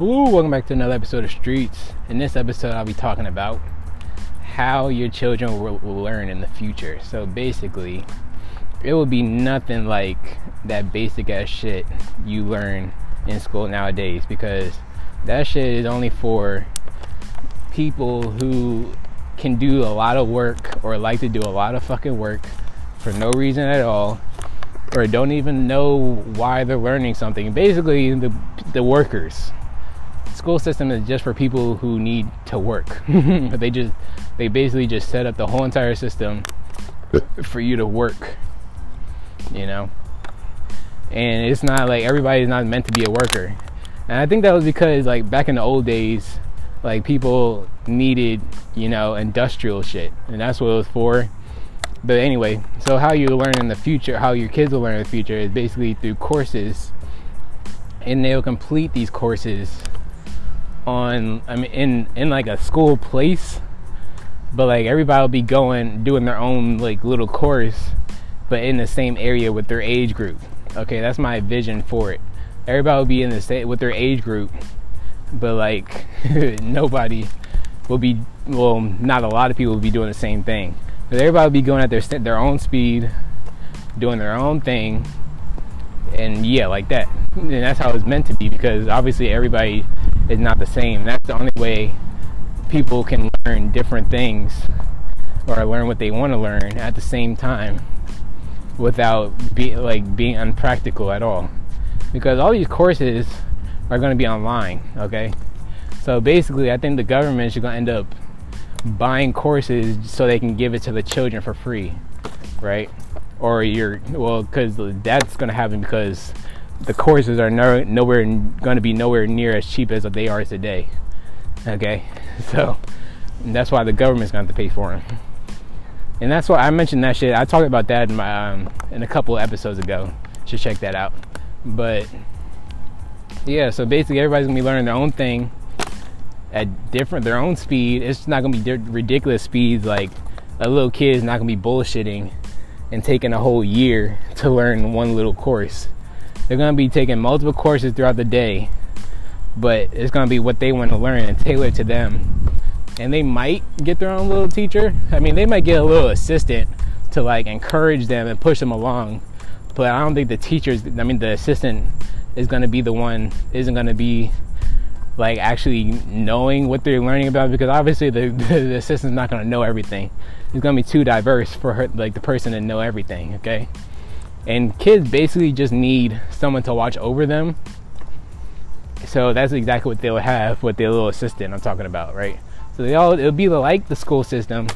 Ooh, welcome back to another episode of Streets. In this episode, I'll be talking about how your children will, learn in the future. So basically, it will be nothing like that basic ass shit you learn in school nowadays because that shit is only for people who can do a lot of work or like to do a lot of fucking work for no reason at all or don't even know why they're learning something. Basically, the the workers school system is just for people who need to work. they just they basically just set up the whole entire system for you to work. You know? And it's not like everybody's not meant to be a worker. And I think that was because like back in the old days, like people needed, you know, industrial shit. And that's what it was for. But anyway, so how you learn in the future, how your kids will learn in the future is basically through courses. And they'll complete these courses on I mean in in like a school place but like everybody will be going doing their own like little course but in the same area with their age group. Okay that's my vision for it. Everybody will be in the state with their age group but like nobody will be well not a lot of people will be doing the same thing. But everybody will be going at their their own speed doing their own thing and yeah like that. And that's how it's meant to be because obviously everybody is not the same. That's the only way people can learn different things or learn what they want to learn at the same time without be like being unpractical at all. Because all these courses are going to be online, okay? So basically, I think the government is going to end up buying courses so they can give it to the children for free, right? Or you're well, because that's going to happen because the courses are no, nowhere going to be nowhere near as cheap as they are today. Okay, so that's why the government's going to have to pay for them. And that's why I mentioned that shit. I talked about that in my um, in a couple episodes ago. Should check that out. But yeah, so basically everybody's gonna be learning their own thing at different their own speed. It's not gonna be ridiculous speeds like a little kid is not gonna be bullshitting and taking a whole year to learn one little course they're going to be taking multiple courses throughout the day, but it's going to be what they want to learn and tailor to them. And they might get their own little teacher. I mean, they might get a little assistant to like encourage them and push them along. But I don't think the teachers, I mean, the assistant is going to be the one, isn't going to be like actually knowing what they're learning about because obviously the, the assistant's not going to know everything. It's going to be too diverse for her, like the person to know everything, okay? And kids basically just need someone to watch over them. So that's exactly what they'll have with their little assistant I'm talking about, right? So they all it'll be like the school system,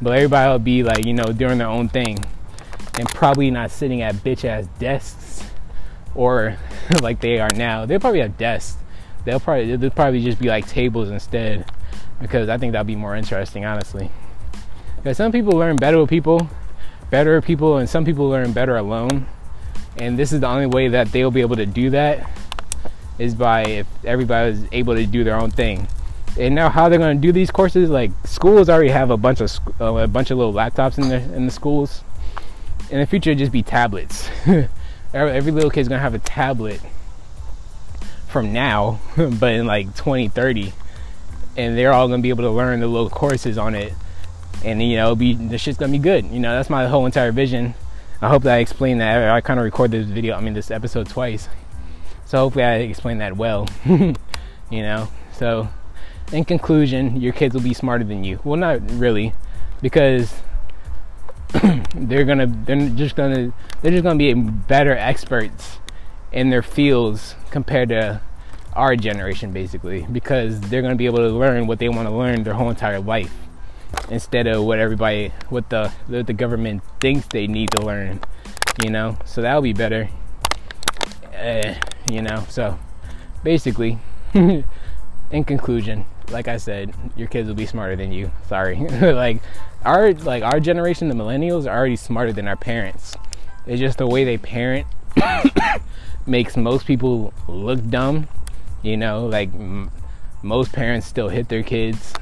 but everybody will be like, you know, doing their own thing. And probably not sitting at bitch ass desks or like they are now. They'll probably have desks. They'll probably they'll probably just be like tables instead. Because I think that'd be more interesting, honestly. Because some people learn better with people better people and some people learn better alone. And this is the only way that they'll be able to do that is by if everybody is able to do their own thing. And now how they're going to do these courses like schools already have a bunch of uh, a bunch of little laptops in the in the schools. In the future just be tablets. Every little kid's going to have a tablet from now but in like 2030 and they're all going to be able to learn the little courses on it and you know, be the shit's gonna be good. You know, that's my whole entire vision. I hope that I explained that. I kind of recorded this video, I mean, this episode twice. So hopefully I explained that well. you know, so in conclusion, your kids will be smarter than you. Well, not really, because they're gonna, they're just gonna, they're just gonna be better experts in their fields compared to our generation, basically, because they're gonna be able to learn what they want to learn their whole entire life instead of what everybody what the what the government thinks they need to learn you know? So that'll be better. Uh, you know? So basically in conclusion like i said your kids will be smarter than you. Sorry. Like our like our generation the millennials are already smarter than our parents. It's just the way they parent makes most people look dumb you know? Like m- most parents still hit their kids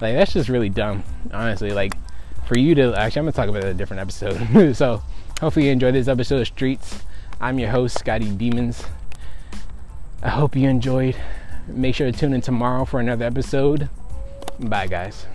like that's just really dumb, honestly. Like for you to actually, I'm gonna talk about a different episode. so hopefully you enjoyed this episode of Streets. I'm your host, Scotty Demons. I hope you enjoyed Make sure to tune in tomorrow for another episode. Bye, guys.